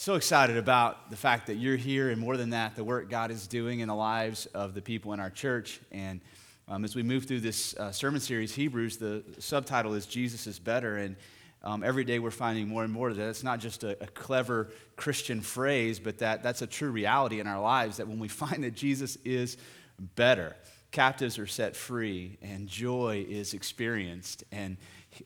So excited about the fact that you're here, and more than that, the work God is doing in the lives of the people in our church. And um, as we move through this uh, sermon series, Hebrews, the subtitle is Jesus is Better. And um, every day we're finding more and more that it's not just a, a, clever Christian phrase, but that that's a true reality in our lives that when we find that Jesus is better, captives are set free, and joy is experienced, and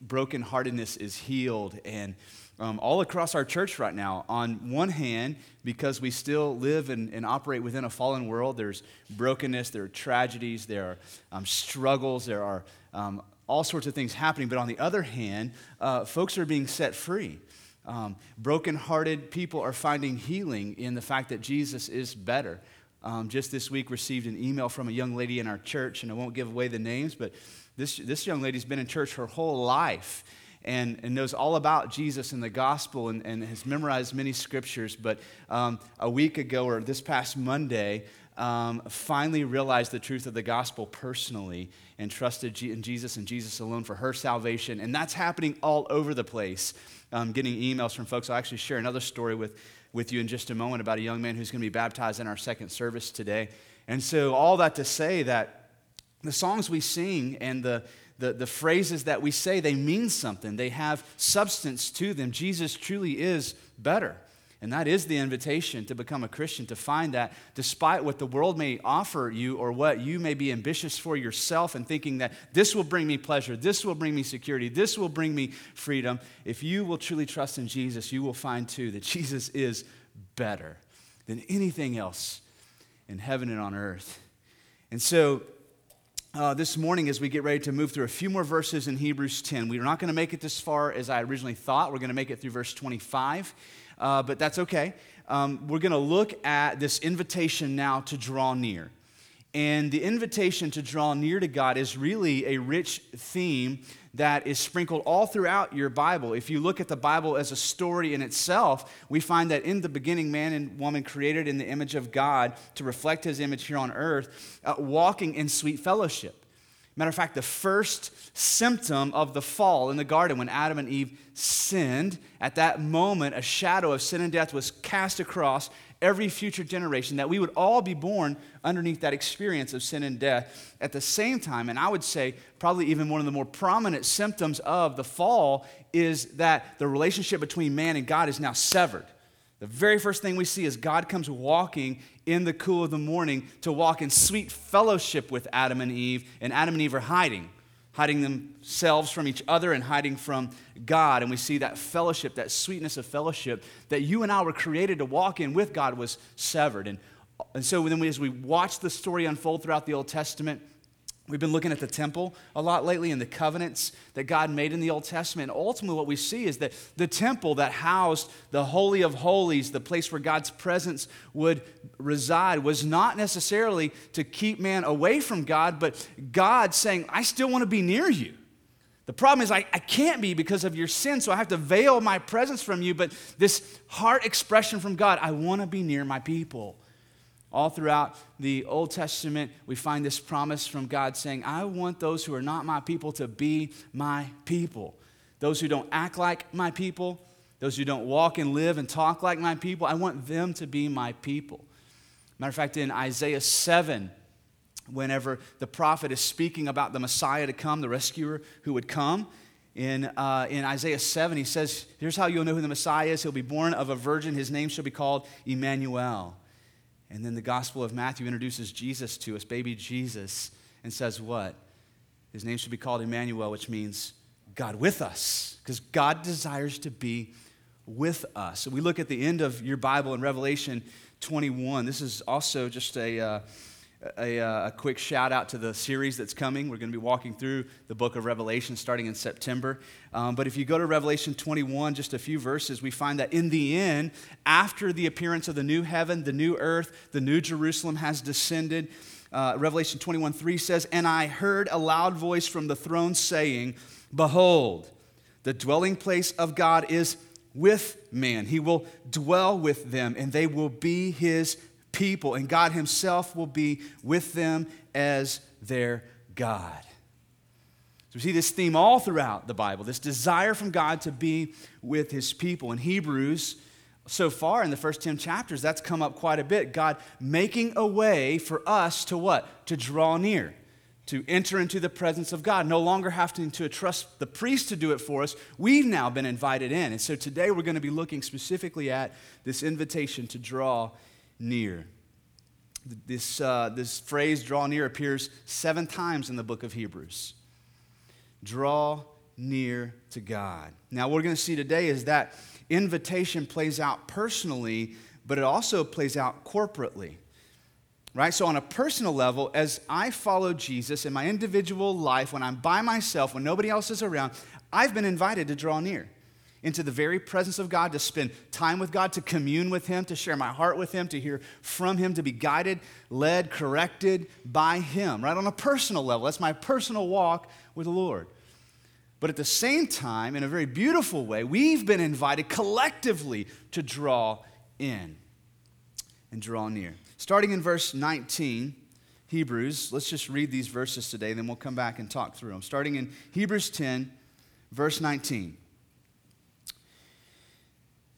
brokenheartedness is healed, and um, all across our church right now. On one hand, because we still live and, and, operate within a fallen world, there's brokenness, there are tragedies, there are um, struggles, there are um, all sorts of things happening. But on the other hand, uh, folks are being set free. Um, brokenhearted people are finding healing in the fact that Jesus is better. Um, just this week, received an email from a young lady in our church, and I won't give away the names, but this, this young lady's been in church her whole life and, and knows all about Jesus and the gospel and, and has memorized many scriptures. But um, a week ago, or this past Monday, um, finally realized the truth of the gospel personally and trusted G- in Jesus and Jesus alone for her salvation. And that's happening all over the place. Um, getting emails from folks. I'll actually share another story with, with you in just a moment about a young man who's going to be baptized in our second service today. And so, all that to say that the songs we sing and the the, the phrases that we say, they mean something. They have substance to them. Jesus truly is better. And that is the invitation to become a Christian, to find that despite what the world may offer you or what you may be ambitious for yourself and thinking that this will bring me pleasure, this will bring me security, this will bring me freedom, if you will truly trust in Jesus, you will find too that Jesus is better than anything else in heaven and on earth. And so uh, this morning as we get ready to move through a few more verses in Hebrews 10. We're not going to make it this far as I originally thought. We're going to make it through verse 25, uh, but that's okay. Um, we're going to look at this invitation now to draw near. And the invitation to draw near to God is really a rich theme that is sprinkled all throughout your Bible. If you look at the Bible as a story in itself, we find that in the beginning, man and woman created in the image of God to reflect his image here on earth, uh, walking in sweet fellowship. Matter of fact, the first symptom of the fall in the garden when Adam and Eve sinned, at that moment, a shadow of sin and death was cast across every future generation, that we would all be born underneath that experience of sin and death at the same time. And I would say, probably even one of the more prominent symptoms of the fall is that the relationship between man and God is now severed. The very first thing we see is God comes walking in the cool of the morning to walk in sweet fellowship with Adam and Eve, and Adam and Eve are hiding hiding themselves from each other and hiding from God. And we see that fellowship, that sweetness of fellowship that you and I were created to walk in with God was severed. And, and so then we, as we watch the story unfold throughout the Old Testament, We've been looking at the temple a lot lately and the covenants that God made in the Old Testament. And ultimately, what we see is that the temple that housed the Holy of Holies, the place where God's presence would reside, was not necessarily to keep man away from God, but God saying, I still want to be near you. The problem is, I, I can't be because of your sin, so I have to veil my presence from you. But this heart expression from God, I want to be near my people. All throughout the Old Testament, we find this promise from God saying, I want those who are not my people to be my people. Those who don't act like my people, those who don't walk and live and talk like my people, I want them to be my people. Matter of fact, in Isaiah 7, whenever the prophet is speaking about the Messiah to come, the rescuer who would come, in, uh, in Isaiah 7, he says, Here's how you'll know who the Messiah is. He'll be born of a virgin. His name shall be called Emmanuel. And then the Gospel of Matthew introduces Jesus to us, baby Jesus, and says what? His name should be called Emmanuel, which means God with us, because God desires to be with us. So we look at the end of your Bible in Revelation 21. This is also just a. Uh, a, a, quick shout out to the series that's coming. We're going to be walking through the book of Revelation starting in September. Um, but if you go to Revelation 21, just a few verses, we find that in the end, after the appearance of the new heaven, the new earth, the new Jerusalem has descended. Uh, Revelation 21 3 says, And I heard a loud voice from the throne saying, Behold, the dwelling place of God is with man. He will dwell with them, and they will be his people, and God Himself will be with them as their God. So we see this theme all throughout the Bible this desire from God to be with His people. In Hebrews, so far in the first 10 chapters, that's come up quite a bit. God making a way for us to what? To draw near, to enter into the presence of God, no longer having to trust the priest to do it for us. We've now been invited in. And so today we're going to be looking specifically at this invitation to draw near. This, uh, this phrase, draw near, appears seven times in the book of Hebrews. Draw near to God. Now, what we're going to see today is that invitation plays out personally, but it also plays out corporately. Right? So, on a personal level, as I follow Jesus in my individual life, when I'm by myself, when nobody else is around, I've been invited to draw near into the very presence of God, to spend time with God, to commune with Him, to share my heart with Him, to hear from Him, to be guided, led, corrected by Him, right? On a personal level. That's my personal walk with the Lord. But at the same time, in a very beautiful way, we've been invited collectively to draw in and draw near. Starting in verse 19, Hebrews, let's just read these verses today, then we'll come back and talk through them. Starting in Hebrews 10, verse 19.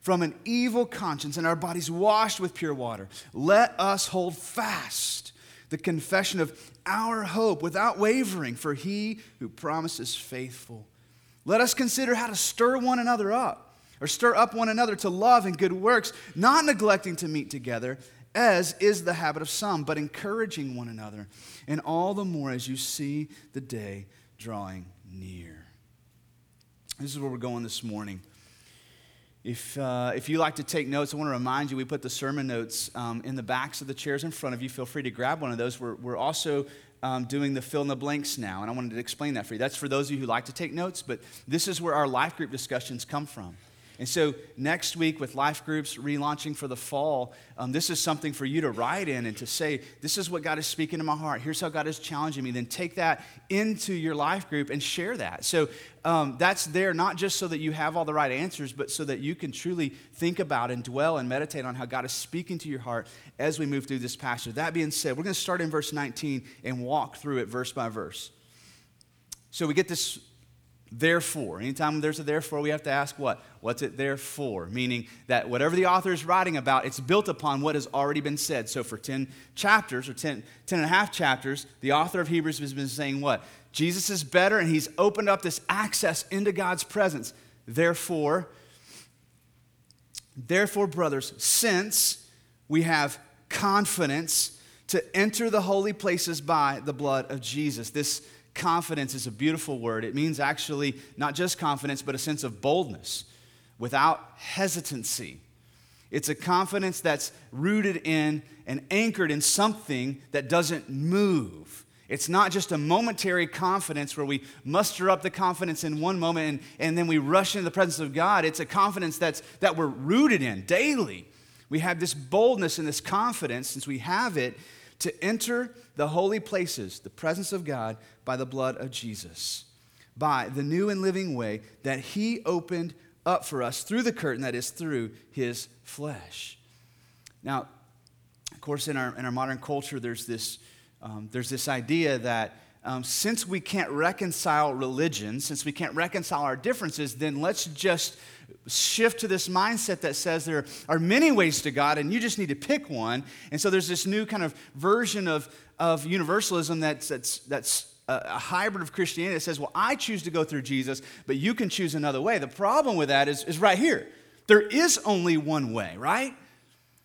from an evil conscience and our bodies washed with pure water. Let us hold fast the confession of our hope without wavering, for he who promises faithful. Let us consider how to stir one another up, or stir up one another to love and good works, not neglecting to meet together, as is the habit of some, but encouraging one another, and all the more as you see the day drawing near. This is where we're going this morning. If, uh, if you like to take notes, I want to remind you we put the sermon notes um, in the backs of the chairs in front of you. Feel free to grab one of those. We're, we're also um, doing the fill in the blanks now, and I wanted to explain that for you. That's for those of you who like to take notes, but this is where our life group discussions come from. And so, next week, with life groups relaunching for the fall, um, this is something for you to write in and to say, This is what God is speaking to my heart. Here's how God is challenging me. Then take that into your life group and share that. So, um, that's there not just so that you have all the right answers, but so that you can truly think about and dwell and meditate on how God is speaking to your heart as we move through this passage. That being said, we're going to start in verse 19 and walk through it verse by verse. So, we get this therefore. Anytime there's a therefore, we have to ask what? What's it there for? Meaning that whatever the author is writing about, it's built upon what has already been said. So for 10 chapters or 10, 10 and a half chapters, the author of Hebrews has been saying what? Jesus is better and he's opened up this access into God's presence. Therefore, therefore, brothers, since we have confidence to enter the holy places by the blood of Jesus. This confidence is a beautiful word. It means actually not just confidence, but a sense of boldness without hesitancy. It's a confidence that's rooted in and anchored in something that doesn't move. It's not just a momentary confidence where we muster up the confidence in one moment and, and then we rush into the presence of God. It's a confidence that's, that we're rooted in daily. We have this boldness and this confidence, since we have it, to enter the holy places, the presence of God, by the blood of Jesus, by the new and living way that He opened up for us through the curtain, that is, through His flesh. Now, of course, in our, in our modern culture, there's this, um, there's this idea that um, since we can't reconcile religion, since we can't reconcile our differences, then let's just shift to this mindset that says there are many ways to God and you just need to pick one. And so there's this new kind of version of, of universalism that's, that's, that's a, hybrid of Christianity that says, well, I choose to go through Jesus, but you can choose another way. The problem with that is, is right here. There is only one way, right?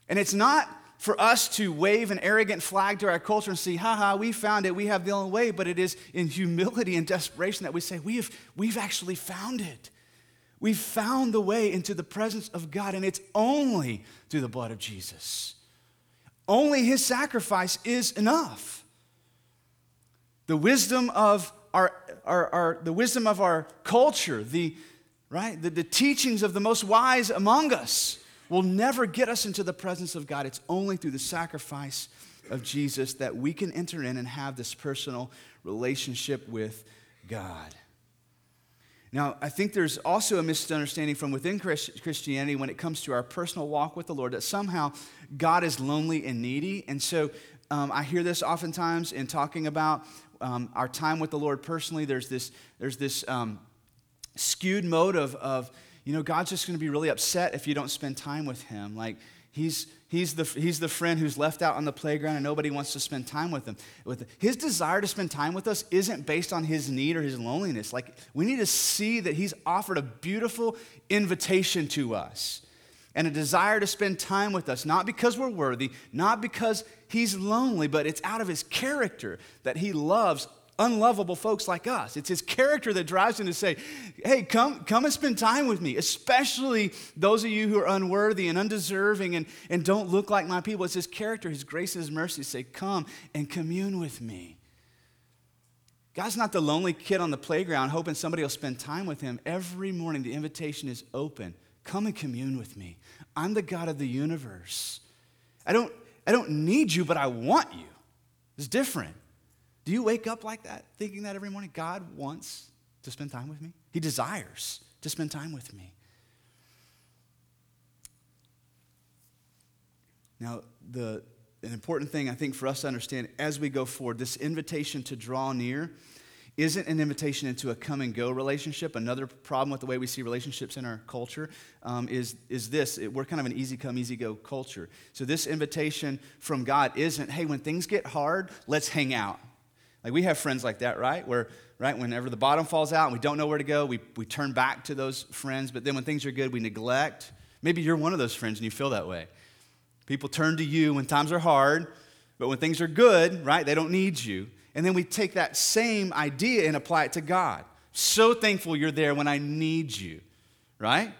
And it's not for us to wave an arrogant flag to our culture and see, haha, we found it, we have the only way, but it is in humility and desperation that we say, we have, we've actually found it. We've found the way into the presence of God, and it's only through the blood of Jesus. Only his sacrifice is enough. The wisdom of our, our, our the wisdom of our culture, the right, the, the teachings of the most wise among us will never get us into the presence of God. It's only through the sacrifice of Jesus that we can enter in and have this personal relationship with God. Now, I think there's also a misunderstanding from within Christianity when it comes to our personal walk with the Lord that somehow God is lonely and needy. And so um, I hear this oftentimes in talking about um, our time with the Lord personally. There's this, there's this um, skewed mode of, of, you know, God's just going to be really upset if you don't spend time with Him. Like, He's, he's, the, he's the friend who's left out on the playground and nobody wants to spend time with him. With his desire to spend time with us isn't based on his need or his loneliness. Like, we need to see that he's offered a beautiful invitation to us and a desire to spend time with us, not because we're worthy, not because he's lonely, but it's out of his character that he loves unlovable folks like us. It's his character that drives him to say, hey, come, come and spend time with me, especially those of you who are unworthy and undeserving and, and don't look like my people. It's his character, his grace, and his mercy say, come and commune with me. God's not the lonely kid on the playground hoping somebody will spend time with him. Every morning, the invitation is open. Come and commune with me. I'm the God of the universe. I don't, I don't need you, but I want you. It's different. Do you wake up like that, thinking that every morning? God wants to spend time with me. He desires to spend time with me. Now, the, an important thing I think for us to understand as we go forward, this invitation to draw near isn't an invitation into a come and go relationship. Another problem with the way we see relationships in our culture um, is, is this it, we're kind of an easy come, easy go culture. So, this invitation from God isn't, hey, when things get hard, let's hang out. Like we have friends like that, right? Where, right, whenever the bottom falls out and we don't know where to go, we, we turn back to those friends. But then when things are good, we neglect. Maybe you're one of those friends and you feel that way. People turn to you when times are hard, but when things are good, right, they don't need you. And then we take that same idea and apply it to God. So thankful you're there when I need you, right?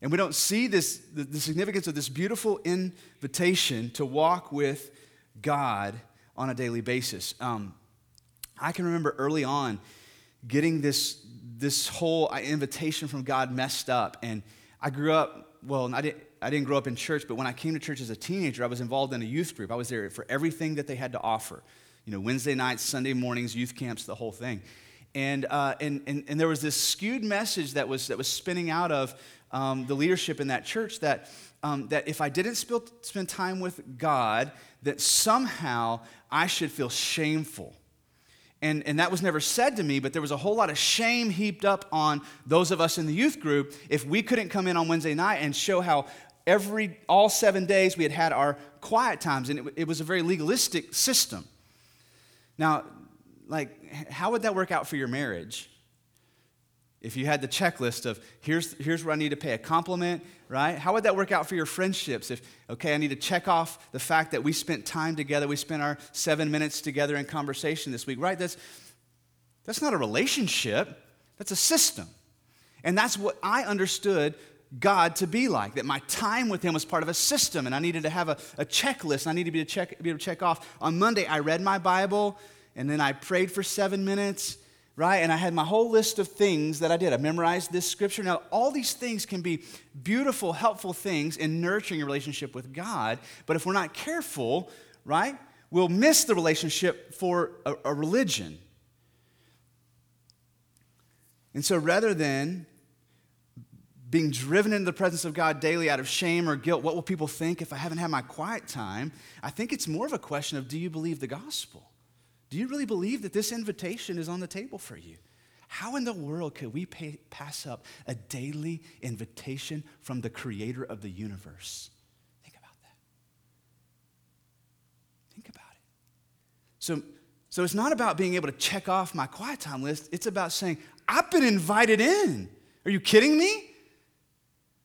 And we don't see this, the, the significance of this beautiful invitation to walk with God on a daily basis. Um, I can remember early on getting this, this whole invitation from God messed up. And I grew up, well, I didn't, I didn't grow up in church, but when I came to church as a teenager, I was involved in a youth group. I was there for everything that they had to offer. You know, Wednesday nights, Sunday mornings, youth camps, the whole thing. And, uh, and, and, and there was this skewed message that was, that was spinning out of um, the leadership in that church that, um, that if I didn't spend time with God, that somehow I should feel shameful. And, and that was never said to me, but there was a whole lot of shame heaped up on those of us in the youth group if we couldn't come in on Wednesday night and show how every all seven days we had had our quiet times and it, it was a very legalistic system now like how would that work out for your marriage if you had the checklist of here's, here's where I need to pay a compliment, right? How would that work out for your friendships? If, okay, I need to check off the fact that we spent time together, we spent our seven minutes together in conversation this week, right? That's, that's not a relationship, that's a system. And that's what I understood God to be like, that my time with Him was part of a system, and I needed to have a, a checklist. I needed to be, to check, be able to check off. On Monday, I read my Bible, and then I prayed for seven minutes right? And I had my whole list of things that I did. I memorized this scripture. Now, all these things can be beautiful, helpful things in nurturing a relationship with God, but if we're not careful, right, we'll miss the relationship for a, a religion. And so rather than being driven into the presence of God daily out of shame or guilt, what will people think if I haven't had my quiet time? I think it's more of a question of do you believe the gospel? Do you really believe that this invitation is on the table for you? How in the world could we pay, pass up a daily invitation from the creator of the universe? Think about that. Think about it. So, so it's not about being able to check off my quiet time list, it's about saying, I've been invited in. Are you kidding me?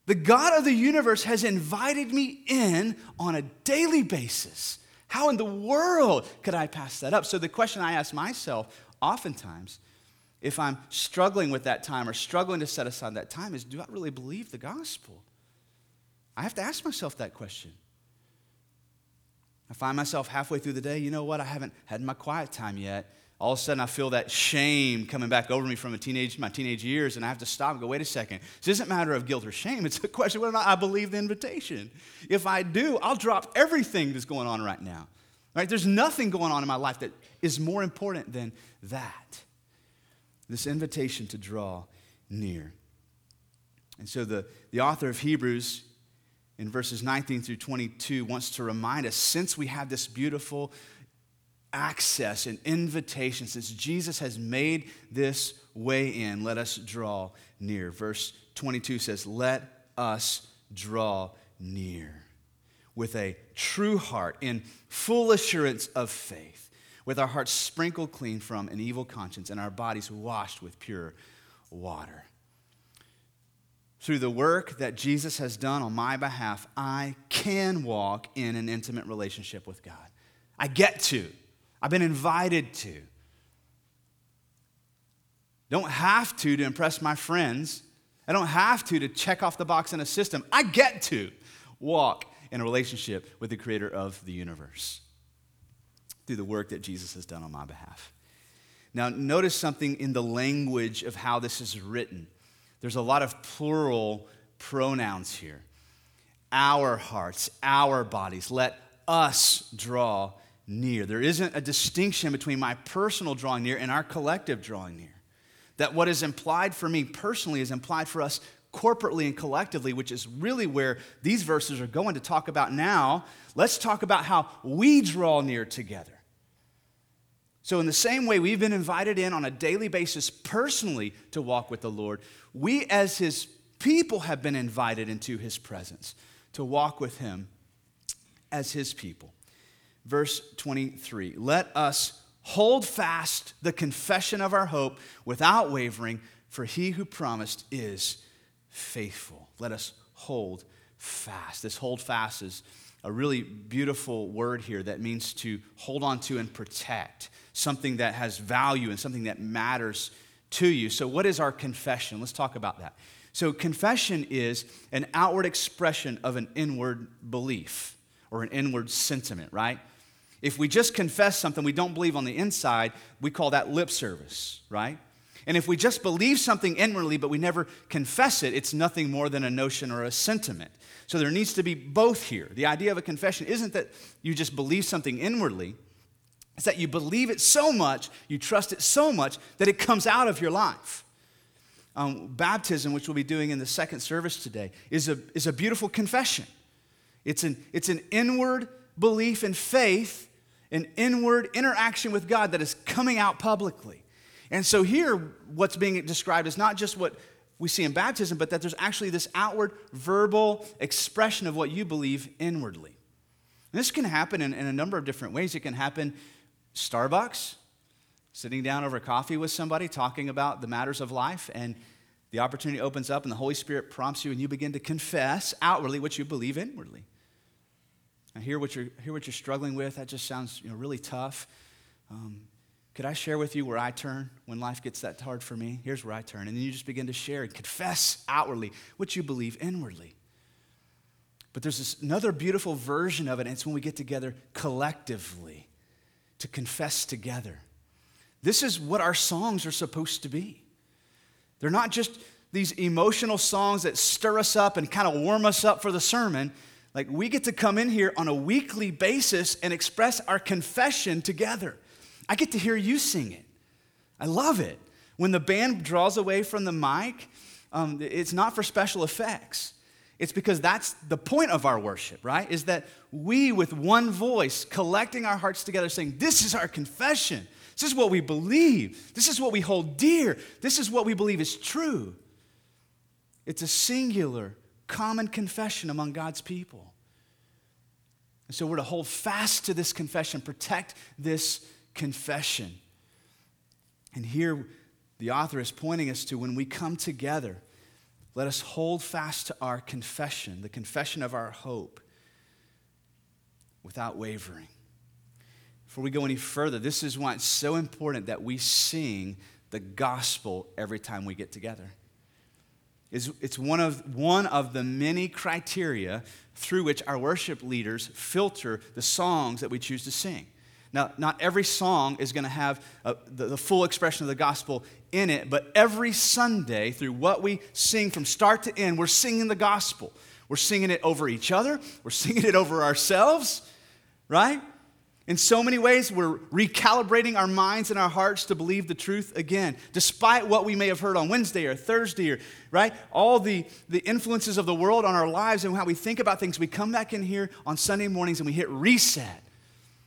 The God of the universe has invited me in on a daily basis. How in the world could I pass that up? So, the question I ask myself oftentimes, if I'm struggling with that time or struggling to set aside that time, is do I really believe the gospel? I have to ask myself that question. I find myself halfway through the day, you know what? I haven't had my quiet time yet. All of a sudden I feel that shame coming back over me from teenage, my teenage years, and I have to stop and go, wait a second. This isn't a matter of guilt or shame. It's a question whether or not I believe the invitation. If I do, I'll drop everything that's going on right now. Right? There's nothing going on in my life that is more important than that. This invitation to draw near. And so the, the author of Hebrews in verses 19 through 22 wants to remind us since we have this beautiful access and invitation, since Jesus has made this way in, let us draw near. Verse 22 says, Let us draw near with a true heart in full assurance of faith, with our hearts sprinkled clean from an evil conscience and our bodies washed with pure water. Through the work that Jesus has done on my behalf, I can walk in an intimate relationship with God. I get to. I've been invited to. Don't have to to impress my friends. I don't have to to check off the box in a system. I get to walk in a relationship with the creator of the universe through the work that Jesus has done on my behalf. Now, notice something in the language of how this is written. There's a lot of plural pronouns here. Our hearts, our bodies, let us draw near. There isn't a distinction between my personal drawing near and our collective drawing near. That what is implied for me personally is implied for us corporately and collectively, which is really where these verses are going to talk about now. Let's talk about how we draw near together. So, in the same way we've been invited in on a daily basis personally to walk with the Lord, we as His people have been invited into His presence to walk with Him as His people verse 23. Let us hold fast the confession of our hope without wavering, for he who promised is faithful. Let us hold fast. This hold fast is a really beautiful word here that means to hold on to and protect something that has value and something that matters to you. So, what is our confession? Let's talk about that. So, confession is an outward expression of an inward belief or an inward sentiment, right? If we just confess something we don't believe on the inside, we call that lip service, right? And if we just believe something inwardly but we never confess it, it's nothing more than a notion or a sentiment. So there needs to be both here. The idea of a confession isn't that you just believe something inwardly, it's that you believe it so much, you trust it so much that it comes out of your life. Um, baptism, which we'll be doing in the second service today, is a, is a beautiful confession. It's an, it's an inward belief and faith an inward interaction with God that is coming out publicly. And so here, what's being described is not just what we see in baptism, but that there's actually this outward verbal expression of what you believe inwardly. And this can happen in, in a number of different ways. It can happen Starbucks, sitting down over coffee with somebody, talking about the matters of life, and the opportunity opens up, and the Holy Spirit prompts you, and you begin to confess outwardly what you believe inwardly. I hear what you're, hear what you're struggling with. That just sounds you know, really tough. Um, could I share with you where I turn when life gets that hard for me? Here's where I turn. And then you just begin to share and confess outwardly what you believe inwardly. But there's this another beautiful version of it, and it's when we get together collectively to confess together. This is what our songs are supposed to be. They're not just these emotional songs that stir us up and kind of warm us up for the sermon. Like we get to come in here on a weekly basis and express our confession together. I get to hear you sing it. I love it. When the band draws away from the mic, um, it's not for special effects. It's because that's the point of our worship, right? Is that we, with one voice, collecting our hearts together, saying, This is our confession. This is what we believe. This is what we hold dear. This is what we believe is true. It's a singular common confession among God's people. And so we're to hold fast to this confession, protect this confession. And here the author is pointing us to when we come together, let us hold fast to our confession, the confession of our hope, without wavering. Before we go any further, this is why it's so important that we sing the gospel every time we get together is it's one of, one of the many criteria through which our worship leaders filter the songs that we choose to sing. Now, not every song is going to have a, the, the full expression of the gospel in it, but every Sunday, through what we sing from start to end, we're singing the gospel. We're singing it over each other, we're singing it over ourselves, right? In so many ways, we're recalibrating our minds and our hearts to believe the truth again, despite what we may have heard on Wednesday or Thursday, or right? All the, the influences of the world on our lives and how we think about things. We come back in here on Sunday mornings and we hit reset.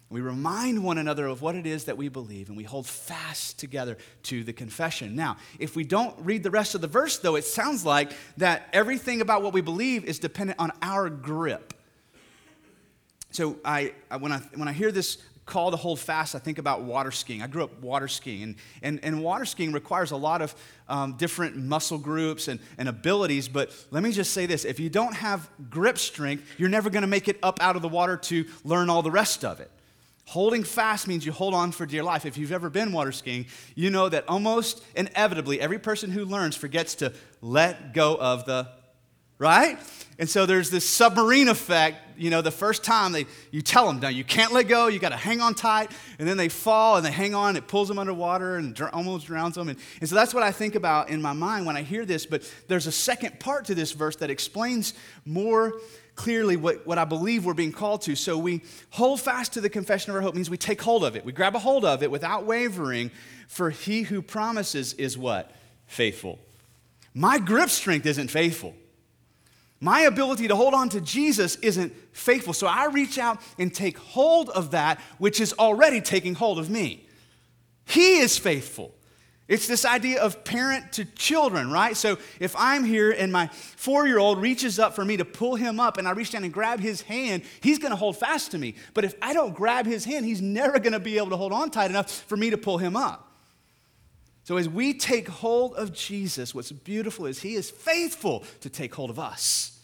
We remind one another of what it is that we believe, and we hold fast together to the confession. Now, if we don't read the rest of the verse, though, it sounds like that everything about what we believe is dependent on our grip. So I, when, I, when I hear this call to hold fast, I think about water skiing. I grew up water skiing, and, and, and water skiing requires a lot of um, different muscle groups and, and abilities. But let me just say this if you don't have grip strength, you're never going to make it up out of the water to learn all the rest of it. Holding fast means you hold on for dear life. If you've ever been water skiing, you know that almost inevitably every person who learns forgets to let go of the right? And so there's this submarine effect. You know, the first time they, you tell them, no, you can't let go, you got to hang on tight, and then they fall and they hang on, it pulls them underwater and dr- almost drowns them. And, and so that's what I think about in my mind when I hear this. But there's a second part to this verse that explains more clearly what, what I believe we're being called to. So we hold fast to the confession of our hope means we take hold of it. We grab a hold of it without wavering, for he who promises is what? Faithful. My grip strength isn't faithful. My ability to hold on to Jesus isn't faithful. So I reach out and take hold of that which is already taking hold of me. He is faithful. It's this idea of parent to children, right? So if I'm here and my four year old reaches up for me to pull him up and I reach down and grab his hand, he's gonna hold fast to me. But if I don't grab his hand, he's never gonna be able to hold on tight enough for me to pull him up. So, as we take hold of Jesus, what's beautiful is he is faithful to take hold of us.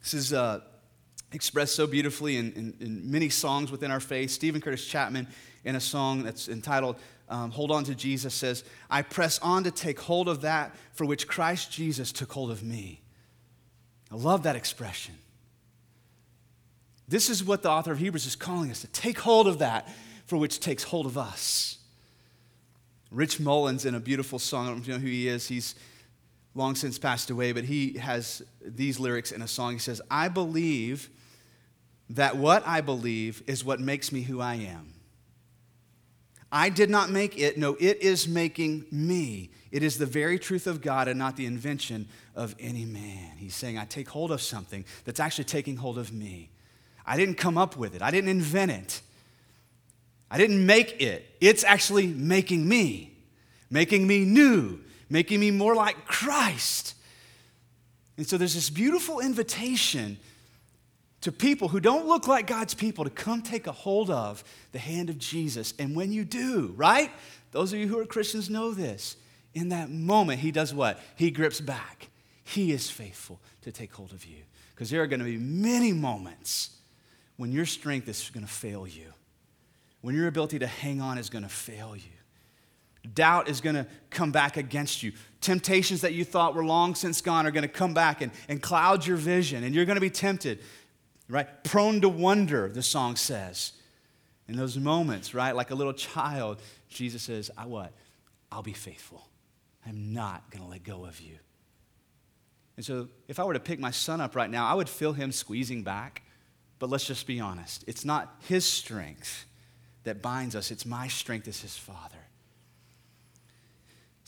This is uh, expressed so beautifully in, in, in, many songs within our faith. Steven Curtis Chapman, in a song that's entitled um, Hold On to Jesus, says, I press on to take hold of that for which Christ Jesus took hold of me. I love that expression. This is what the author of Hebrews is calling us to take hold of that for which takes hold of us. Rich Mullins, in a beautiful song, I don't know who he is, he's long since passed away, but he has these lyrics in a song. He says, I believe that what I believe is what makes me who I am. I did not make it, no, it is making me. It is the very truth of God and not the invention of any man. He's saying, I take hold of something that's actually taking hold of me. I didn't come up with it, I didn't invent it. I didn't make it. It's actually making me, making me new, making me more like Christ. And so there's this beautiful invitation to people who don't look like God's people to come take a hold of the hand of Jesus. And when you do, right? Those of you who are Christians know this. In that moment, He does what? He grips back. He is faithful to take hold of you. Because there are going to be many moments when your strength is going to fail you when your ability to hang on is going to fail you. Doubt is going to come back against you. Temptations that you thought were long since gone are going to come back and, and cloud your vision, and you're going to be tempted, right? Prone to wonder, the song says. In those moments, right, like a little child, Jesus says, I what? I'll be faithful. I'm not going to let go of you. And so, if I were to pick my son up right now, I would feel him squeezing back. But let's just be honest it's not his strength, that binds us. It's my strength as his father.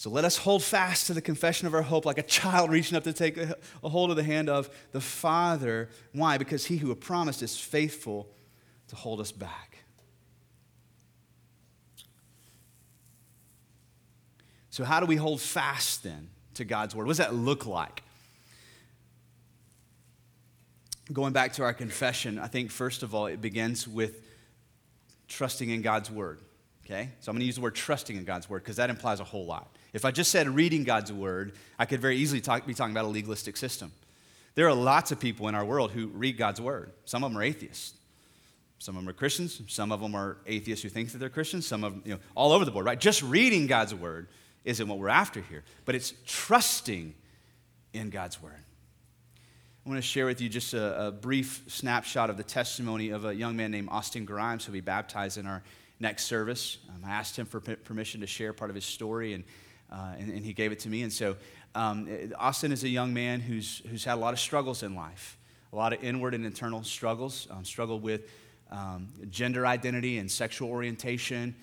So let us hold fast to the confession of our hope like a child reaching up to take a, hold of the hand of the Father. Why? Because he who promised is faithful to hold us back. So, how do we hold fast then to God's word? What does that look like? Going back to our confession, I think first of all, it begins with trusting in God's word. Okay? So I'm going to use the word trusting in God's word because that implies a whole lot. If I just said reading God's word, I could very easily talk, be talking about a legalistic system. There are lots of people in our world who read God's word. Some of them are atheists. Some of them are Christians. Some of them are atheists who think that they're Christians. Some of them, you know, all over the board, right? Just reading God's word isn't what we're after here, but it's trusting in God's word. I want to share with you just a, a, brief snapshot of the testimony of a young man named Austin Grimes, who we baptized in our, next service. Um, I asked him for permission to share part of his story, and, uh, and, and, he gave it to me. And so, um, Austin is a young man who's, who's had a lot of struggles in life, a lot of inward and internal struggles, um, struggled with um, gender identity and sexual orientation.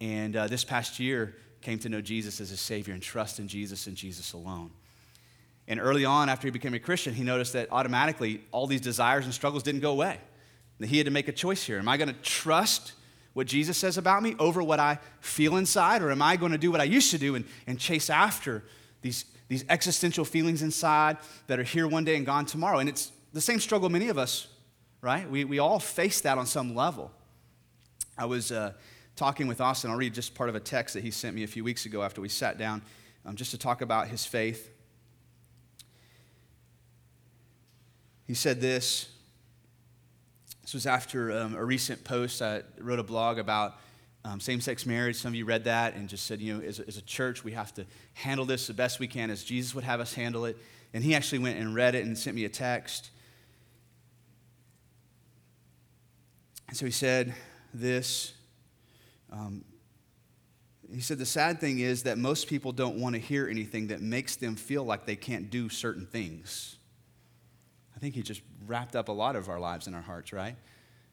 And uh, this past year, came to know Jesus as his Savior and trust in Jesus and Jesus alone. And early on, after he became a Christian, he noticed that automatically all these desires and struggles didn't go away. That he had to make a choice here. Am I going to trust what Jesus says about me over what I feel inside, or am I going to do what I used to do and, and chase after these, these existential feelings inside that are here one day and gone tomorrow? And it's the same struggle many of us, right? We, we all face that on some level. I was uh, talking with Austin. I'll read just part of a text that he sent me a few weeks ago after we sat down um, just to talk about his faith. He said this. This was after um, a recent post. I wrote a blog about um, same sex marriage. Some of you read that and just said, you know, as a, as a church, we have to handle this the best we can as Jesus would have us handle it. And he actually went and read it and sent me a text. And so he said this. Um, he said, The sad thing is that most people don't want to hear anything that makes them feel like they can't do certain things. I think he just wrapped up a lot of our lives in our hearts, right?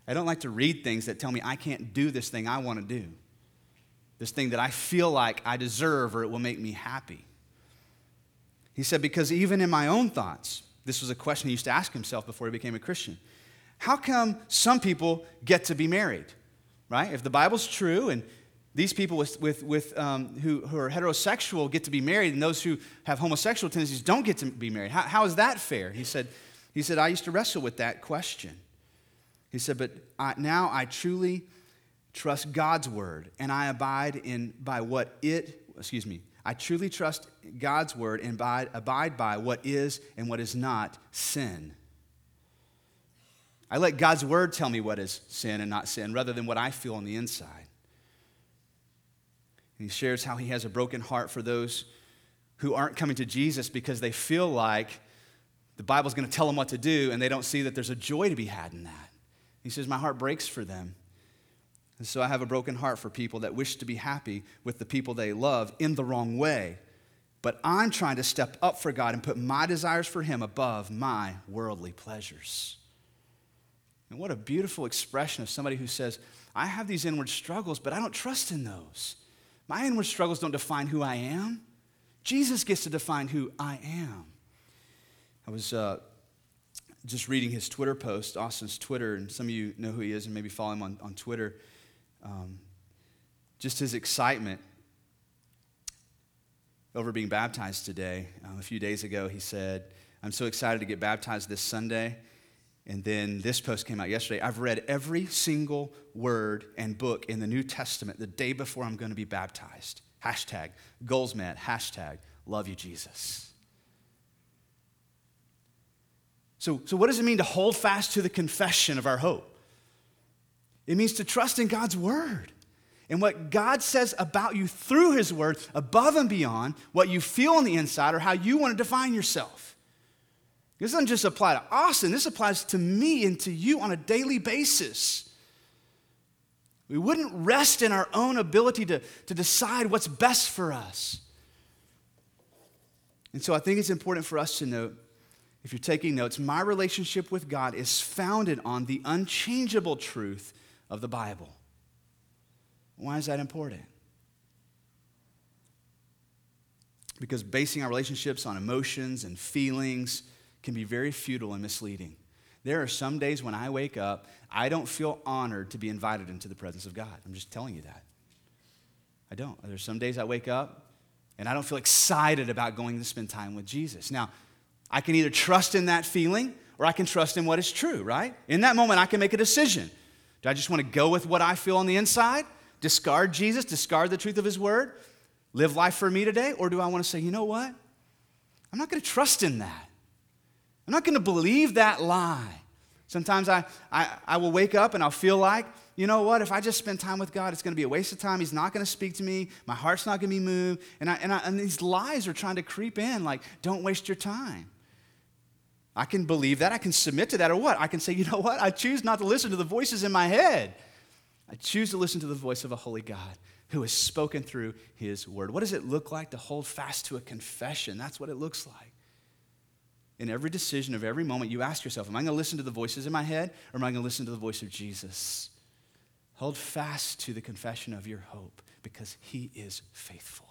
I don't like to read things that tell me I can't do this thing I want to do, this thing that I feel like I deserve or it will make me happy. He said, because even in my own thoughts, this was a question he used to ask himself before he became a Christian. How come some people get to be married, right? If the Bible's true and these people with, with, with, um, who, who are heterosexual get to be married, and those who have homosexual tendencies don't get to be married. How, how is that fair? He said, he said, I used to wrestle with that question. He said, but I, now I truly trust God's word and I abide in by what it, excuse me, I truly trust God's word and abide, abide by what is and what is not sin. I let God's word tell me what is sin and not sin rather than what I feel on the inside. And he shares how he has a broken heart for those who aren't coming to Jesus because they feel like the Bible's going to tell them what to do, and they don't see that there's a joy to be had in that. He says, My heart breaks for them. And so I have a broken heart for people that wish to be happy with the people they love in the wrong way. But I'm trying to step up for God and put my desires for Him above my worldly pleasures. And what a beautiful expression of somebody who says, I have these inward struggles, but I don't trust in those. My inward struggles don't define who I am. Jesus gets to define who I am. I was uh, just reading his Twitter post, Austin's Twitter, and some of you know who he is and maybe follow him on, on Twitter. Um, just his excitement over being baptized today. Um, a few days ago, he said, I'm so excited to get baptized this Sunday. And then this post came out yesterday. I've read every single word and book in the New Testament the day before I'm going to be baptized. Hashtag goals met, hashtag love you, Jesus. So, so, what does it mean to hold fast to the confession of our hope? It means to trust in God's word and what God says about you through his word, above and beyond what you feel on the inside or how you want to define yourself. This doesn't just apply to Austin, this applies to me and to you on a daily basis. We wouldn't rest in our own ability to, to decide what's best for us. And so I think it's important for us to note if you're taking notes, my relationship with God is founded on the unchangeable truth of the Bible. Why is that important? Because basing our relationships on emotions and feelings can be very futile and misleading. There are some days when I wake up, I don't feel honored to be invited into the presence of God. I'm just telling you that. I don't. There's some days I wake up and I don't feel excited about going to spend time with Jesus. Now, I can either trust in that feeling or I can trust in what is true, right? In that moment, I can make a decision. Do I just want to go with what I feel on the inside, discard Jesus, discard the truth of his word, live life for me today? Or do I want to say, you know what? I'm not going to trust in that. I'm not going to believe that lie. Sometimes I, I, I will wake up and I'll feel like, you know what, if I just spend time with God, it's going to be a waste of time. He's not going to speak to me. My heart's not going to be moved. And, I, and, I, and these lies are trying to creep in, like, don't waste your time. I can believe that. I can submit to that. Or what? I can say, you know what? I choose not to listen to the voices in my head. I choose to listen to the voice of a holy God who has spoken through his word. What does it look like to hold fast to a confession? That's what it looks like. In every decision of every moment, you ask yourself, Am I going to listen to the voices in my head or am I going to listen to the voice of Jesus? Hold fast to the confession of your hope because he is faithful.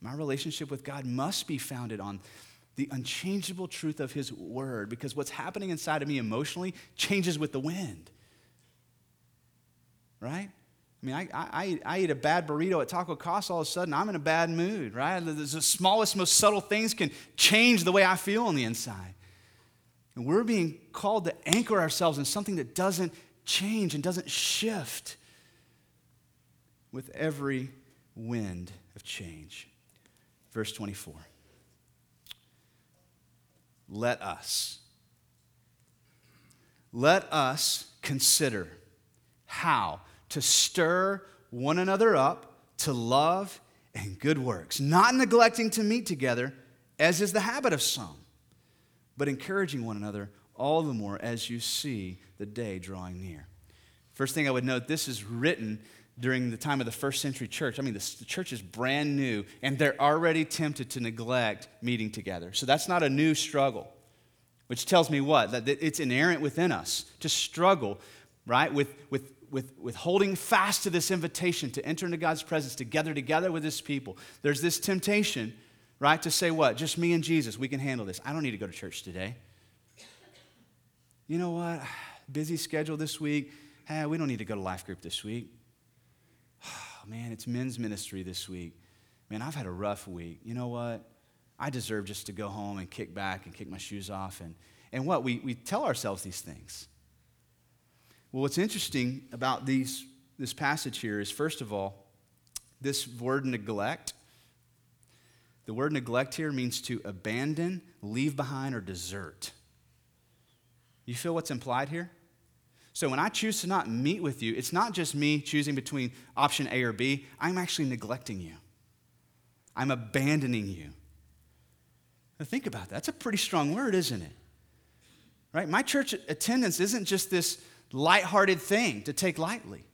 My relationship with God must be founded on the unchangeable truth of his word because what's happening inside of me emotionally changes with the wind. Right? I mean, I, I, I eat a bad burrito at Taco Casa, all of a sudden I'm in a bad mood, right? The smallest, most subtle things can change the way I feel on the inside. And we're being called to anchor ourselves in something that doesn't change and doesn't shift with every wind of change. Verse 24. Let us. Let us consider how to stir one another up to love and good works, not neglecting to meet together, as is the habit of some, but encouraging one another all the more as you see the day drawing near. First thing I would note this is written during the time of the first century church. I mean, the, the, church is brand new, and they're already tempted to neglect meeting together. So that's not a new struggle, which tells me what? That it's inherent within us to struggle, right, with, with with, with holding fast to this invitation to enter into God's presence together, together with His people, there's this temptation, right, to say what? Just me and Jesus, we can handle this. I don't need to go to church today. You know what? Busy schedule this week. Hey, we don't need to go to life group this week. Oh, man, it's men's ministry this week. Man, I've had a rough week. You know what? I deserve just to go home and kick back and kick my shoes off. And, and what? We, we tell ourselves these things. Well, what's interesting about these, this passage here is, first of all, this word neglect. The word neglect here means to abandon, leave behind, or desert. You feel what's implied here? So when I choose to not meet with you, it's not just me choosing between option A or B. I'm actually neglecting you. I'm abandoning you. Now think about that. That's a pretty strong word, isn't it? Right? My church attendance isn't just this lighthearted thing to take lightly.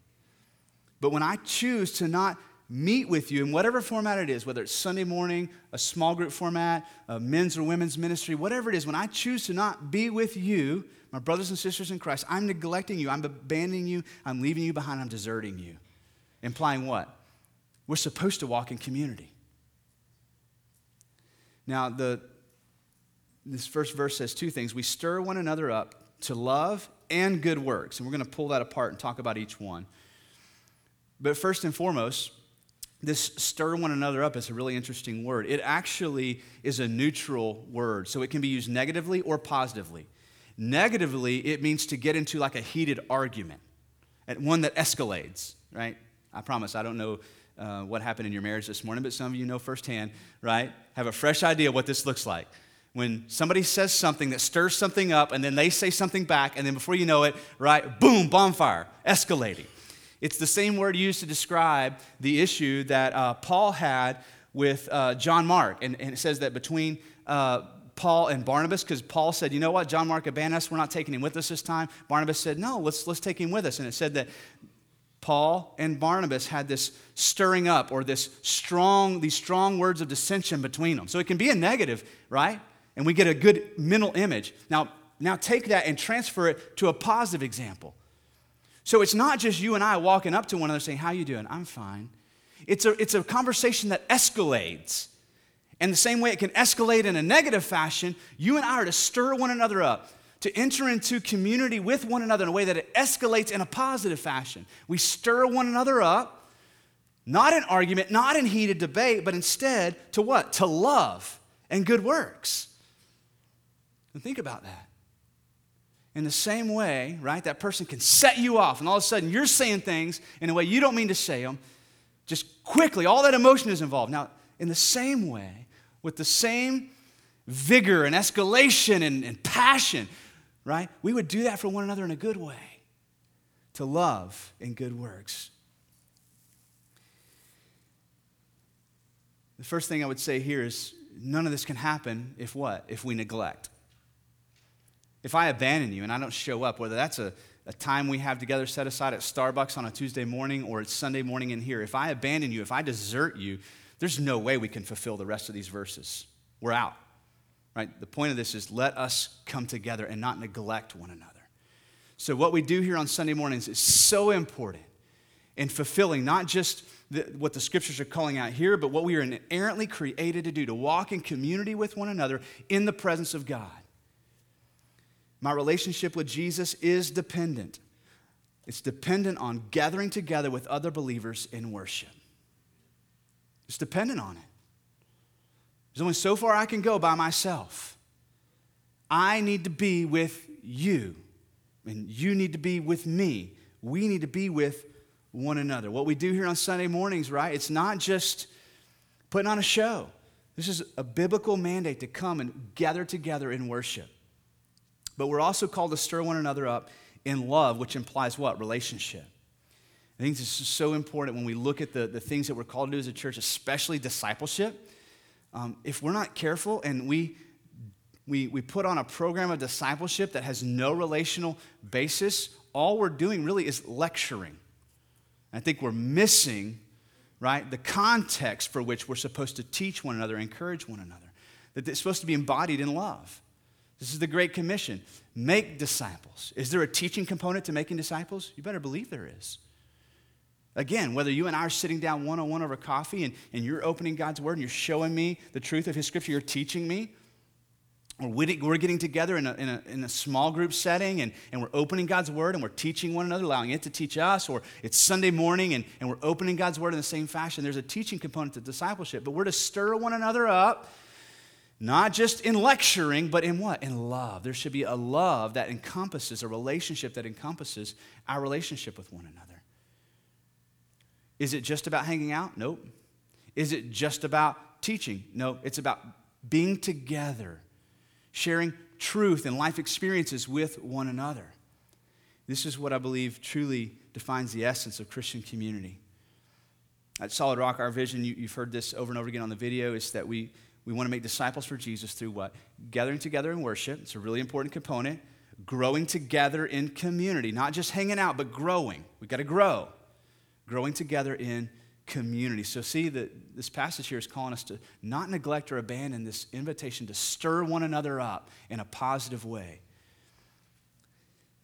But when I choose to not meet with you in whatever format it is, whether it's Sunday morning, a small group format, a men's or women's ministry, whatever it is, when I choose to not be with you, my brothers and sisters in Christ, I'm neglecting you, I'm abandoning you, I'm leaving you behind, I'm deserting you. Implying what? We're supposed to walk in community. Now, the, this first verse says two things. We stir one another up to love and good works. And we're going to pull that apart and talk about each one. But first and foremost, this stir one another up is a really interesting word. It actually is a neutral word, so it can be used negatively or positively. Negatively, it means to get into like a heated argument, and one that escalates, right? I promise I don't know uh, what happened in your marriage this morning, but some of you know firsthand, right? Have a fresh idea what this looks like when somebody says something that stirs something up and then they say something back, and then before you know it, right, boom, bonfire, escalating. It's the same word used to describe the issue that uh, Paul had with uh, John Mark. And, and, it says that between uh, Paul and Barnabas, because Paul said, you know what, John Mark abandoned us, we're not taking him with us this time. Barnabas said, no, let's, let's take him with us. And it said that Paul and Barnabas had this stirring up or this strong, these strong words of dissension between them. So it can be a negative, right? and we get a good mental image. Now, now take that and transfer it to a positive example. So it's not just you and I walking up to one another saying, How you doing? I'm fine. It's a, it's a conversation that escalates. And the same way it can escalate in a negative fashion, you and I are to stir one another up, to enter into community with one another in a way that it escalates in a positive fashion. We stir one another up, not in argument, not in heated debate, but instead to what? To love and good works. And think about that. In the same way, right, that person can set you off, and all of a sudden you're saying things in a way you don't mean to say them. Just quickly, all that emotion is involved. Now, in the same way, with the same vigor and escalation and, and passion, right, we would do that for one another in a good way to love in good works. The first thing I would say here is none of this can happen if what? If we neglect if I abandon you and I don't show up, whether that's a, a time we have together set aside at Starbucks on a Tuesday morning or it's Sunday morning in here, if I abandon you, if I desert you, there's no way we can fulfill the rest of these verses. We're out. Right? The point of this is let us come together and not neglect one another. So, what we do here on Sunday mornings is so important in fulfilling not just the, what the scriptures are calling out here, but what we are inherently created to do to walk in community with one another in the presence of God. My relationship with Jesus is dependent. It's dependent on gathering together with other believers in worship. It's dependent on it. There's only so far I can go by myself. I need to be with you, and you need to be with me. We need to be with one another. What we do here on Sunday mornings, right? It's not just putting on a show. This is a biblical mandate to come and gather together in worship. But we're also called to stir one another up in love, which implies what? Relationship. I think this is so important when we look at the, the things that we're called to do as a church, especially discipleship. Um, if we're not careful and we, we, we put on a program of discipleship that has no relational basis, all we're doing really is lecturing. I think we're missing, right, the context for which we're supposed to teach one another, encourage one another. That it's supposed to be embodied in love. This is the Great Commission. Make disciples. Is there a teaching component to making disciples? You better believe there is. Again, whether you and I are sitting down one on one over coffee and, and you're opening God's Word and you're showing me the truth of His Scripture, you're teaching me, or we're getting together in a, in a, in a small group setting and, and we're opening God's Word and we're teaching one another, allowing it to teach us, or it's Sunday morning and, and we're opening God's Word in the same fashion. There's a teaching component to discipleship, but we're to stir one another up not just in lecturing, but in what? In love. There should be a love that encompasses, a relationship that encompasses our relationship with one another. Is it just about hanging out? Nope. Is it just about teaching? No, it's about being together, sharing truth and life experiences with one another. This is what I believe truly defines the essence of Christian community. At Solid Rock, our vision, you, have heard this over and over again on the video, is that we we want to make disciples for Jesus through what? Gathering together in worship. It's a really important component. Growing together in community, not just hanging out, but growing. We've got to grow. Growing together in community. So, see that this passage here is calling us to not neglect or abandon this invitation to stir one another up in a positive way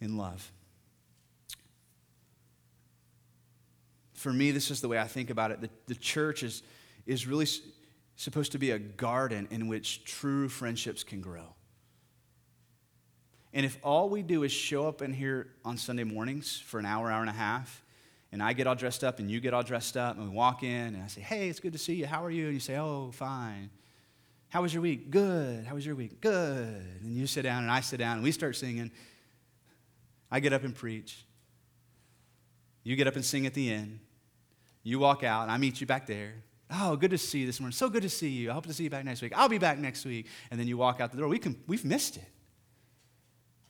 in love. For me, this is the way I think about it. The, the church is, is really supposed to be a garden in which true friendships can grow. And if all we do is show up in here on Sunday mornings for an hour, hour and a half, and I get all dressed up and you get all dressed up, and we walk in and I say, Hey, it's good to see you. How are you? And you say, Oh, fine. How was your week? Good. How was your week? Good. And you sit down and I sit down and we start singing. I get up and preach. You get up and sing at the end. You walk out and I meet you back there. Oh, good to see you this morning. So good to see you. I hope to see you back next week. I'll be back next week. And then you walk out the door. We can, we've missed it.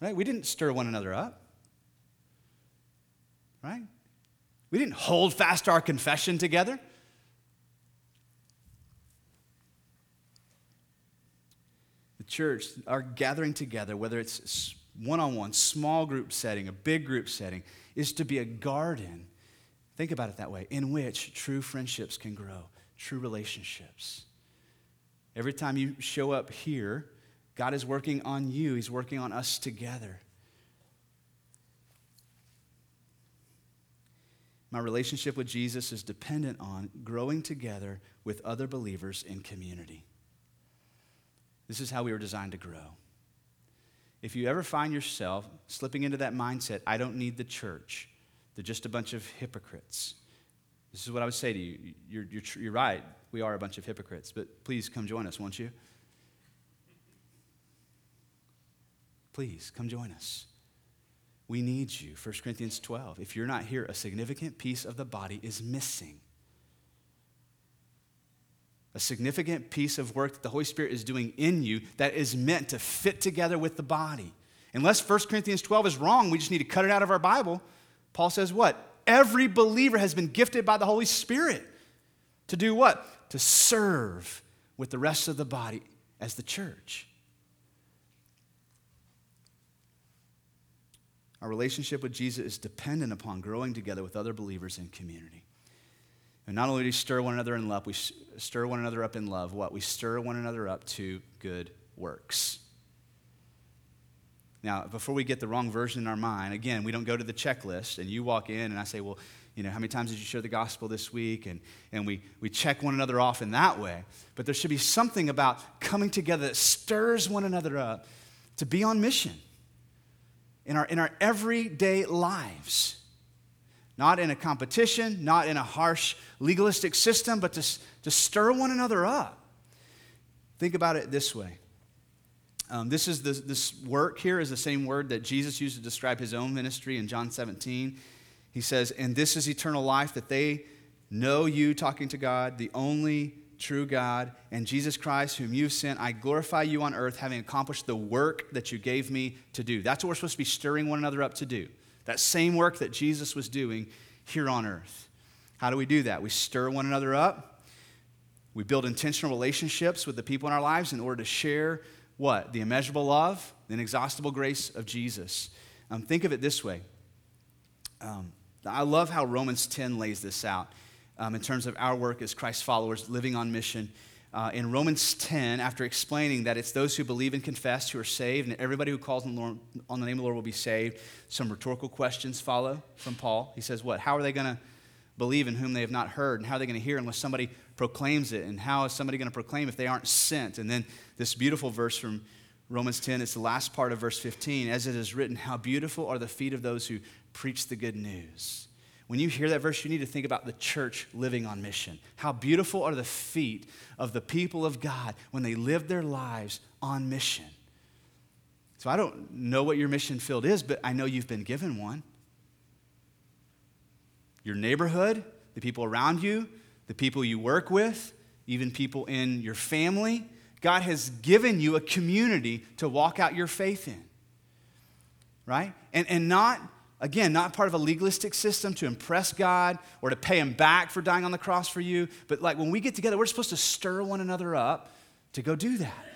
Right? We didn't stir one another up. Right? We didn't hold fast our confession together. The church, our gathering together, whether it's one on one, small group setting, a big group setting, is to be a garden. Think about it that way, in which true friendships can grow true relationships. Every time you show up here, God is working on you, He's working on us together. My relationship with Jesus is dependent on growing together with other believers in community. This is how we were designed to grow. If you ever find yourself slipping into that mindset, I don't need the church, they're just a bunch of hypocrites. This is what I would say to you. You're, you're, you're right. We are a bunch of hypocrites, but please come join us, won't you? Please come join us. We need you. 1 Corinthians 12. If you're not here, a significant piece of the body is missing. A significant piece of work that the Holy Spirit is doing in you that is meant to fit together with the body. Unless 1 Corinthians 12 is wrong, we just need to cut it out of our Bible. Paul says what? Every believer has been gifted by the Holy Spirit to do what? To serve with the rest of the body as the church. Our relationship with Jesus is dependent upon growing together with other believers in community. And not only do we stir one another in love, we stir one another up in love. What? We stir one another up to good works. Now, before we get the wrong version in our mind, again, we don't go to the checklist and you walk in and I say, well, you know, how many times did you share the gospel this week? And, and we, we check one another off in that way. But there should be something about coming together that stirs one another up to be on mission in our, in our everyday lives. Not in a competition, not in a harsh legalistic system, but to, to stir one another up. Think about it this way. Um, this is the, this work here is the same word that Jesus used to describe his own ministry in John 17. He says, And this is eternal life, that they know you, talking to God, the only true God, and Jesus Christ, whom you've sent. I glorify you on earth, having accomplished the work that you gave me to do. That's what we're supposed to be stirring one another up to do. That same work that Jesus was doing here on earth. How do we do that? We stir one another up. We build intentional relationships with the people in our lives in order to share what? The immeasurable love, the inexhaustible grace of Jesus. Um, think of it this way um, I love how Romans 10 lays this out um, in terms of our work as Christ followers living on mission. Uh, in Romans 10, after explaining that it's those who believe and confess who are saved, and everybody who calls on the, Lord, on the name of the Lord will be saved, some rhetorical questions follow from Paul. He says, What? How are they going to believe in whom they have not heard? And how are they going to hear unless somebody proclaims it? And how is somebody going to proclaim if they aren't sent? And then this beautiful verse from Romans 10, it's the last part of verse 15. As it is written, How beautiful are the feet of those who preach the good news. When you hear that verse, you need to think about the church living on mission. How beautiful are the feet of the people of God when they live their lives on mission. So I don't know what your mission field is, but I know you've been given one. Your neighborhood, the people around you, the people you work with, even people in your family. God has given you a community to walk out your faith in, right? And, and not Again, not part of a legalistic system to impress God or to pay Him back for dying on the cross for you, but like when we get together, we're supposed to stir one another up to go do that.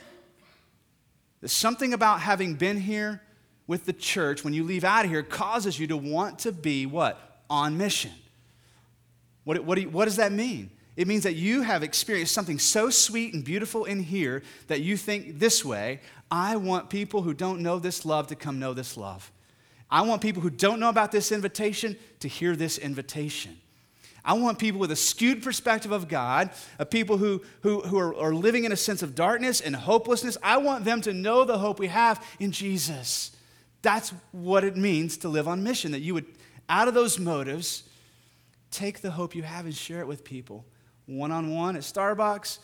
There's something about having been here with the church when you leave out of here causes you to want to be what? On mission. What, what, do you, what does that mean? It means that you have experienced something so sweet and beautiful in here that you think this way I want people who don't know this love to come know this love. I want people who don't know about this invitation to hear this invitation. I want people with a skewed perspective of God, of people who, who, who are, are living in a sense of darkness and hopelessness. I want them to know the hope we have in Jesus. That's what it means to live on mission, that you would, out of those motives, take the hope you have and share it with people one on one at Starbucks,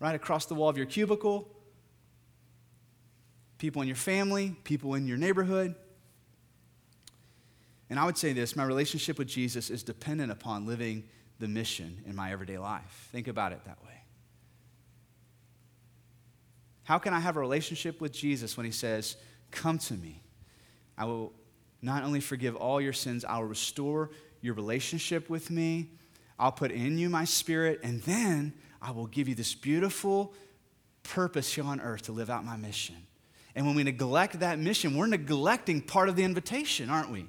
right across the wall of your cubicle, people in your family, people in your neighborhood. And I would say this my relationship with Jesus is dependent upon living the mission in my everyday life. Think about it that way. How can I have a relationship with Jesus when he says, Come to me? I will not only forgive all your sins, I will restore your relationship with me. I'll put in you my spirit, and then I will give you this beautiful purpose here on earth to live out my mission. And when we neglect that mission, we're neglecting part of the invitation, aren't we?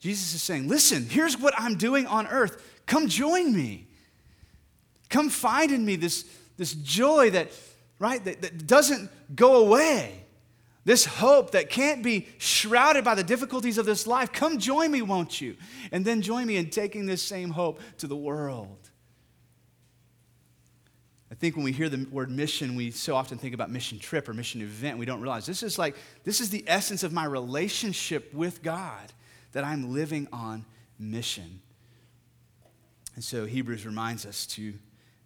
Jesus is saying, Listen, here's what I'm doing on earth. Come join me. Come find in me this, this joy that, right, that, that doesn't go away. This hope that can't be shrouded by the difficulties of this life. Come join me, won't you? And then join me in taking this same hope to the world. I think when we hear the word mission, we so often think about mission trip or mission event. We don't realize this is like, this is the essence of my relationship with God that I'm living on mission. And so Hebrews reminds us to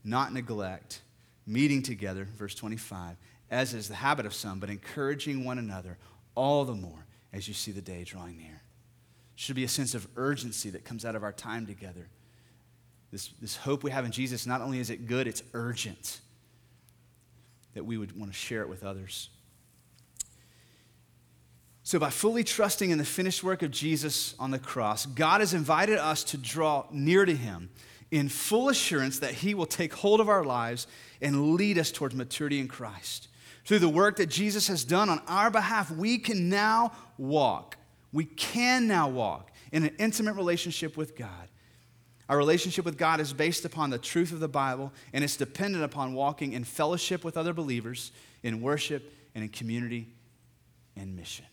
not neglect meeting together, verse 25, as is the habit of some, but encouraging one another all the more as you see the day drawing near. Should be a sense of urgency that comes out of our time together. This, this hope we have in Jesus, not only is it good, it's urgent that we would want to share it with others. So, by fully trusting in the finished work of Jesus on the cross, God has invited us to draw near to Him in full assurance that He will take hold of our lives and lead us towards maturity in Christ. Through the work that Jesus has done on our behalf, we can now walk. We can now walk in an intimate relationship with God. Our relationship with God is based upon the truth of the Bible, and it's dependent upon walking in fellowship with other believers, in worship, and in community and mission.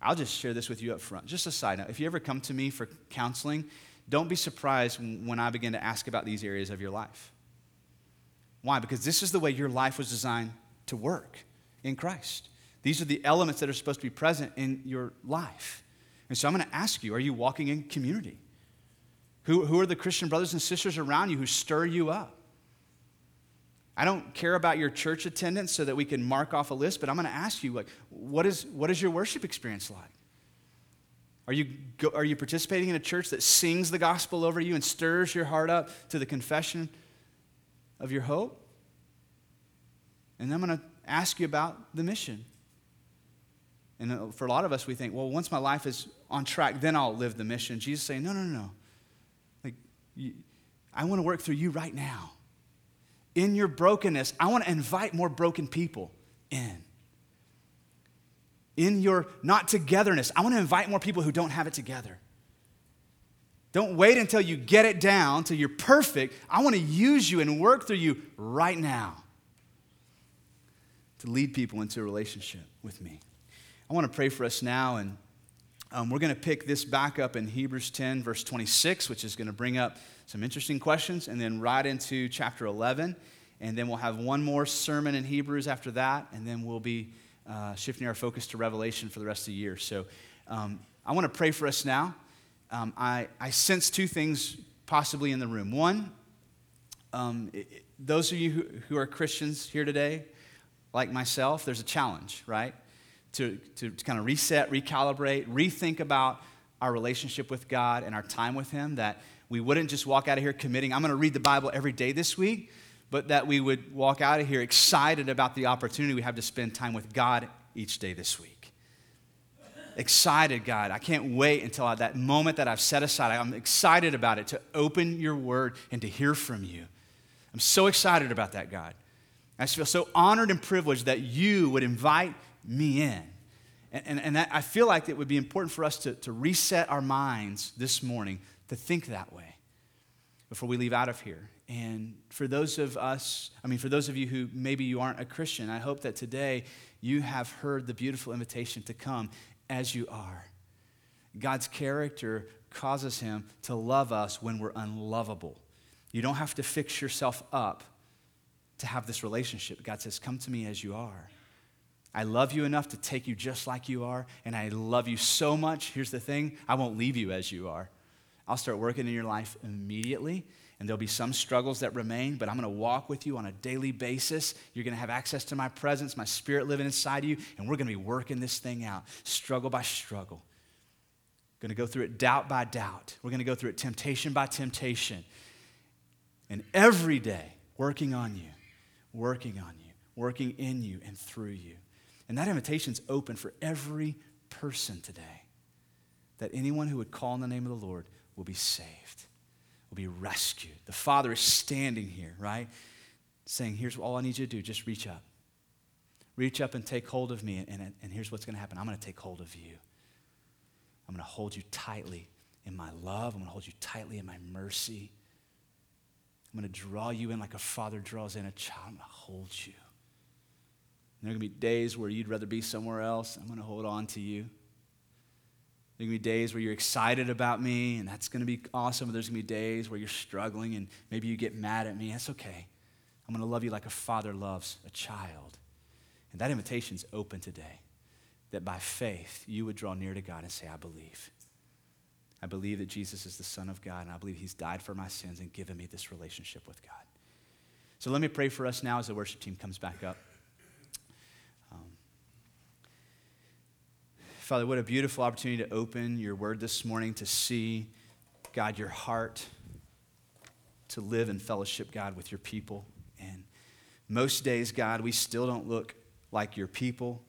I'll just share this with you up front. Just a side note. If you ever come to me for counseling, don't be surprised when I begin to ask about these areas of your life. Why? Because this is the way your life was designed to work in Christ. These are the elements that are supposed to be present in your life. And so I'm going to ask you are you walking in community? Who, who are the Christian brothers and sisters around you who stir you up? I don't care about your church attendance so that we can mark off a list, but I'm going to ask you, like, what is, what is your worship experience like? Are you, go, are you participating in a church that sings the gospel over you and stirs your heart up to the confession of your hope? And I'm going to ask you about the mission. And uh, for a lot of us, we think, well, once my life is on track, then I'll live the mission. Jesus saying, no, no, no. Like, I want to work through you right now in your brokenness, I want to invite more broken people in. In your not togetherness, I want to invite more people who don't have it together. Don't wait until you get it down, till you're perfect. I want to use you and work through you right now to lead people into a relationship with me. I want to pray for us now, and um, we're going to pick this back up in Hebrews 10, verse 26, which is going to bring up some interesting questions, and then right into chapter 11. And then we'll have one more sermon in Hebrews after that, and then we'll be uh, shifting our focus to Revelation for the rest of the year. So um, I want to pray for us now. Um, I, I sense two things possibly in the room. One, um, it, those of you who, who are Christians here today, like myself, there's a challenge, right? To, to, to kind of reset, recalibrate, rethink about our relationship with God and our time with Him, that we wouldn't just walk out of here committing, I'm going to read the Bible every day this week, but that we would walk out of here excited about the opportunity we have to spend time with God each day this week. Excited, God. I can't wait until I, that moment that I've set aside. I'm excited about it to open your word and to hear from you. I'm so excited about that, God. I feel so honored and privileged that you would invite me in. And, and, and that, I feel like it would be important for us to, to reset our minds this morning to think that way before we leave out of here. And for those of us, I mean, for those of you who maybe you aren't a Christian, I hope that today you have heard the beautiful invitation to come as you are. God's character causes him to love us when we're unlovable. You don't have to fix yourself up to have this relationship. God says, Come to me as you are. I love you enough to take you just like you are, and I love you so much. Here's the thing I won't leave you as you are. I'll start working in your life immediately, and there'll be some struggles that remain, but I'm going to walk with you on a daily basis. You're going to have access to my presence, my spirit living inside you, and we're going to be working this thing out, struggle by struggle. We're Going to go through it doubt by doubt. We're going to go through it temptation by temptation. And every day, working on you, working on you, working in you and through you. And that invitation's open for every person today. That anyone who would call on the name of the Lord will be saved, will be rescued. The Father is standing here, right? Saying, Here's all I need you to do just reach up. Reach up and take hold of me, and, and, and here's what's going to happen I'm going to take hold of you. I'm going to hold you tightly in my love, I'm going to hold you tightly in my mercy. I'm going to draw you in like a father draws in a child. I'm going to hold you. And there are going to be days where you'd rather be somewhere else. I'm going to hold on to you. There are going to be days where you're excited about me, and that's going to be awesome. There's going to be days where you're struggling, and maybe you get mad at me. That's okay. I'm going to love you like a father loves a child. And that invitation is open today that by faith you would draw near to God and say, I believe. I believe that Jesus is the Son of God, and I believe He's died for my sins and given me this relationship with God. So let me pray for us now as the worship team comes back up. Father, what a beautiful opportunity to open your word this morning, to see, God, your heart, to live in fellowship, God, with your people. And most days, God, we still don't look like your people.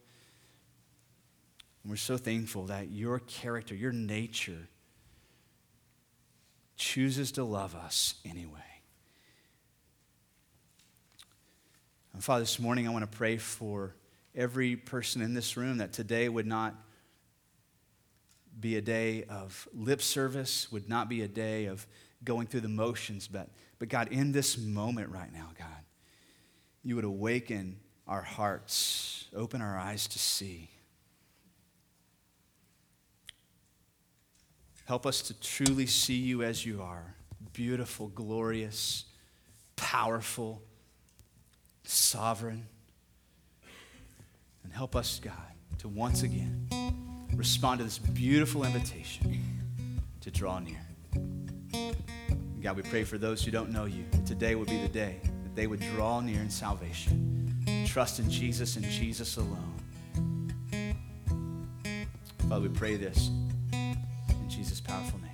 And we're so thankful that your character, your nature, chooses to love us anyway. And Father, this morning I want to pray for every person in this room that today would not be a day of lip service, would not be a day of going through the motions, but, but God, in this moment right now, God, you would awaken our hearts, open our eyes to see. Help us to truly see you as you are beautiful, glorious, powerful, sovereign. And help us, God, to once again respond to this beautiful invitation to draw near. God, we pray for those who don't know you. Today would be the day that they would draw near in salvation, trust in Jesus and Jesus alone. Father, we pray this in Jesus' powerful name.